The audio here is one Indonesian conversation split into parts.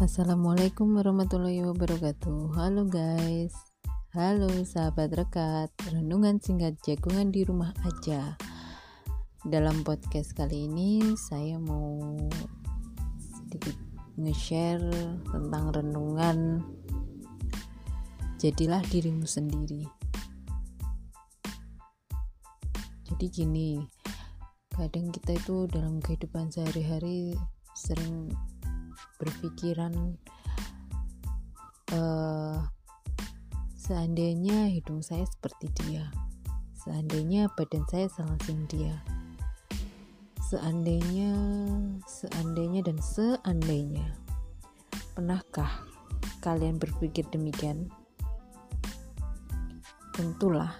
Assalamualaikum warahmatullahi wabarakatuh. Halo guys. Halo sahabat rekat Renungan singkat jagungan di rumah aja. Dalam podcast kali ini Saya mau Sedikit nge-share Tentang renungan. Jadilah dirimu sendiri. Jadi gini Kadang kita itu dalam kehidupan sehari-hari Sering berpikiran uh, seandainya hidung saya seperti dia seandainya badan saya selangsing dia seandainya seandainya dan seandainya pernahkah kalian berpikir demikian? Tentulah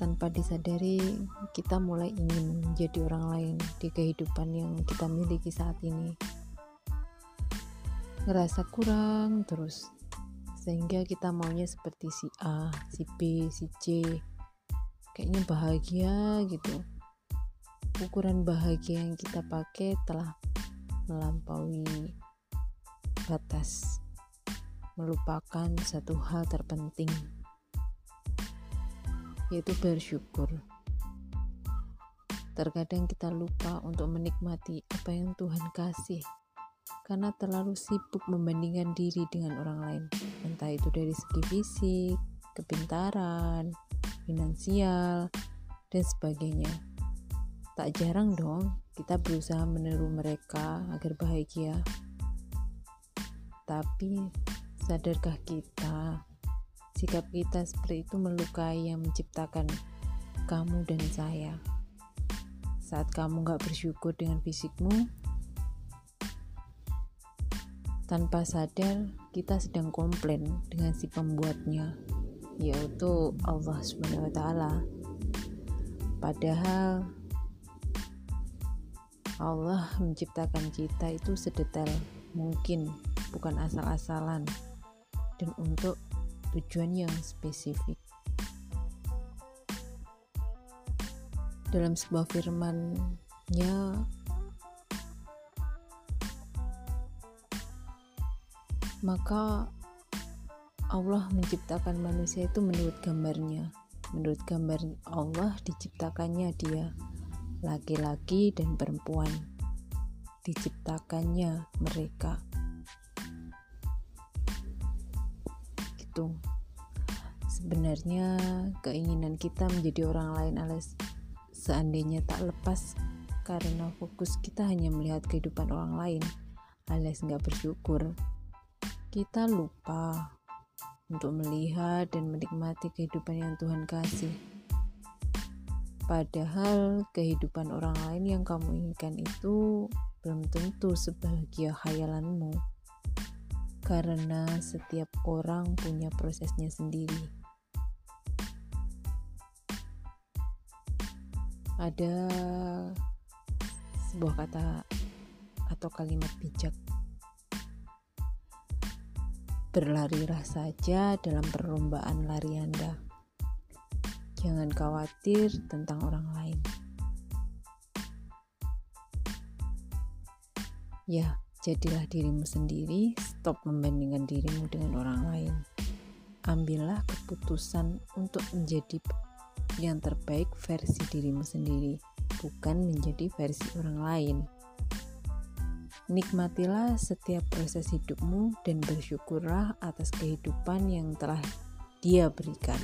tanpa disadari kita mulai ingin menjadi orang lain di kehidupan yang kita miliki saat ini ngerasa kurang terus sehingga kita maunya seperti si A, si B, si C. Kayaknya bahagia gitu. Ukuran bahagia yang kita pakai telah melampaui batas melupakan satu hal terpenting yaitu bersyukur. Terkadang kita lupa untuk menikmati apa yang Tuhan kasih karena terlalu sibuk membandingkan diri dengan orang lain, entah itu dari segi fisik, kepintaran, finansial, dan sebagainya. Tak jarang dong kita berusaha meniru mereka agar bahagia. Tapi sadarkah kita sikap kita seperti itu melukai yang menciptakan kamu dan saya? Saat kamu gak bersyukur dengan fisikmu, tanpa sadar kita sedang komplain dengan si pembuatnya yaitu Allah taala. Padahal Allah menciptakan kita itu sedetail mungkin, bukan asal-asalan dan untuk tujuan yang spesifik. Dalam sebuah firman-Nya maka Allah menciptakan manusia itu menurut gambarnya. Menurut gambar Allah diciptakannya dia laki-laki dan perempuan. Diciptakannya mereka. Gitu. Sebenarnya keinginan kita menjadi orang lain alias seandainya tak lepas karena fokus kita hanya melihat kehidupan orang lain alias nggak bersyukur kita lupa untuk melihat dan menikmati kehidupan yang Tuhan kasih. Padahal kehidupan orang lain yang kamu inginkan itu belum tentu sebahagia khayalanmu. Karena setiap orang punya prosesnya sendiri. Ada sebuah kata atau kalimat bijak Berlarilah saja dalam perlombaan lari Anda. Jangan khawatir tentang orang lain. Ya, jadilah dirimu sendiri, stop membandingkan dirimu dengan orang lain. Ambillah keputusan untuk menjadi yang terbaik versi dirimu sendiri, bukan menjadi versi orang lain. Nikmatilah setiap proses hidupmu dan bersyukurlah atas kehidupan yang telah Dia berikan.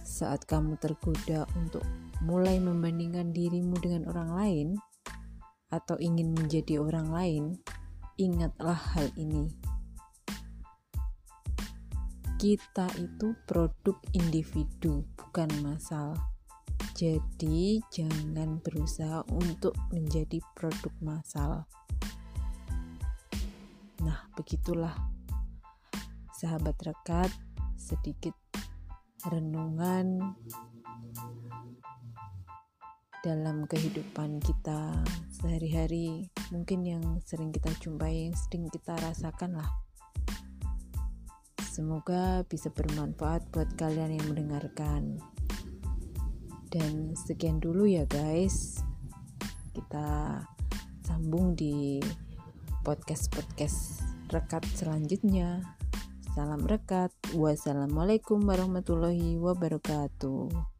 Saat kamu tergoda untuk mulai membandingkan dirimu dengan orang lain atau ingin menjadi orang lain, ingatlah hal ini. Kita itu produk individu, bukan masalah. Jadi, jangan berusaha untuk menjadi produk massal. Begitulah sahabat rekat, sedikit renungan dalam kehidupan kita sehari-hari, mungkin yang sering kita jumpai, yang sering kita rasakan lah. Semoga bisa bermanfaat buat kalian yang mendengarkan. Dan sekian dulu ya guys. Kita sambung di podcast-podcast rekat selanjutnya. Salam rekat. Wassalamualaikum warahmatullahi wabarakatuh.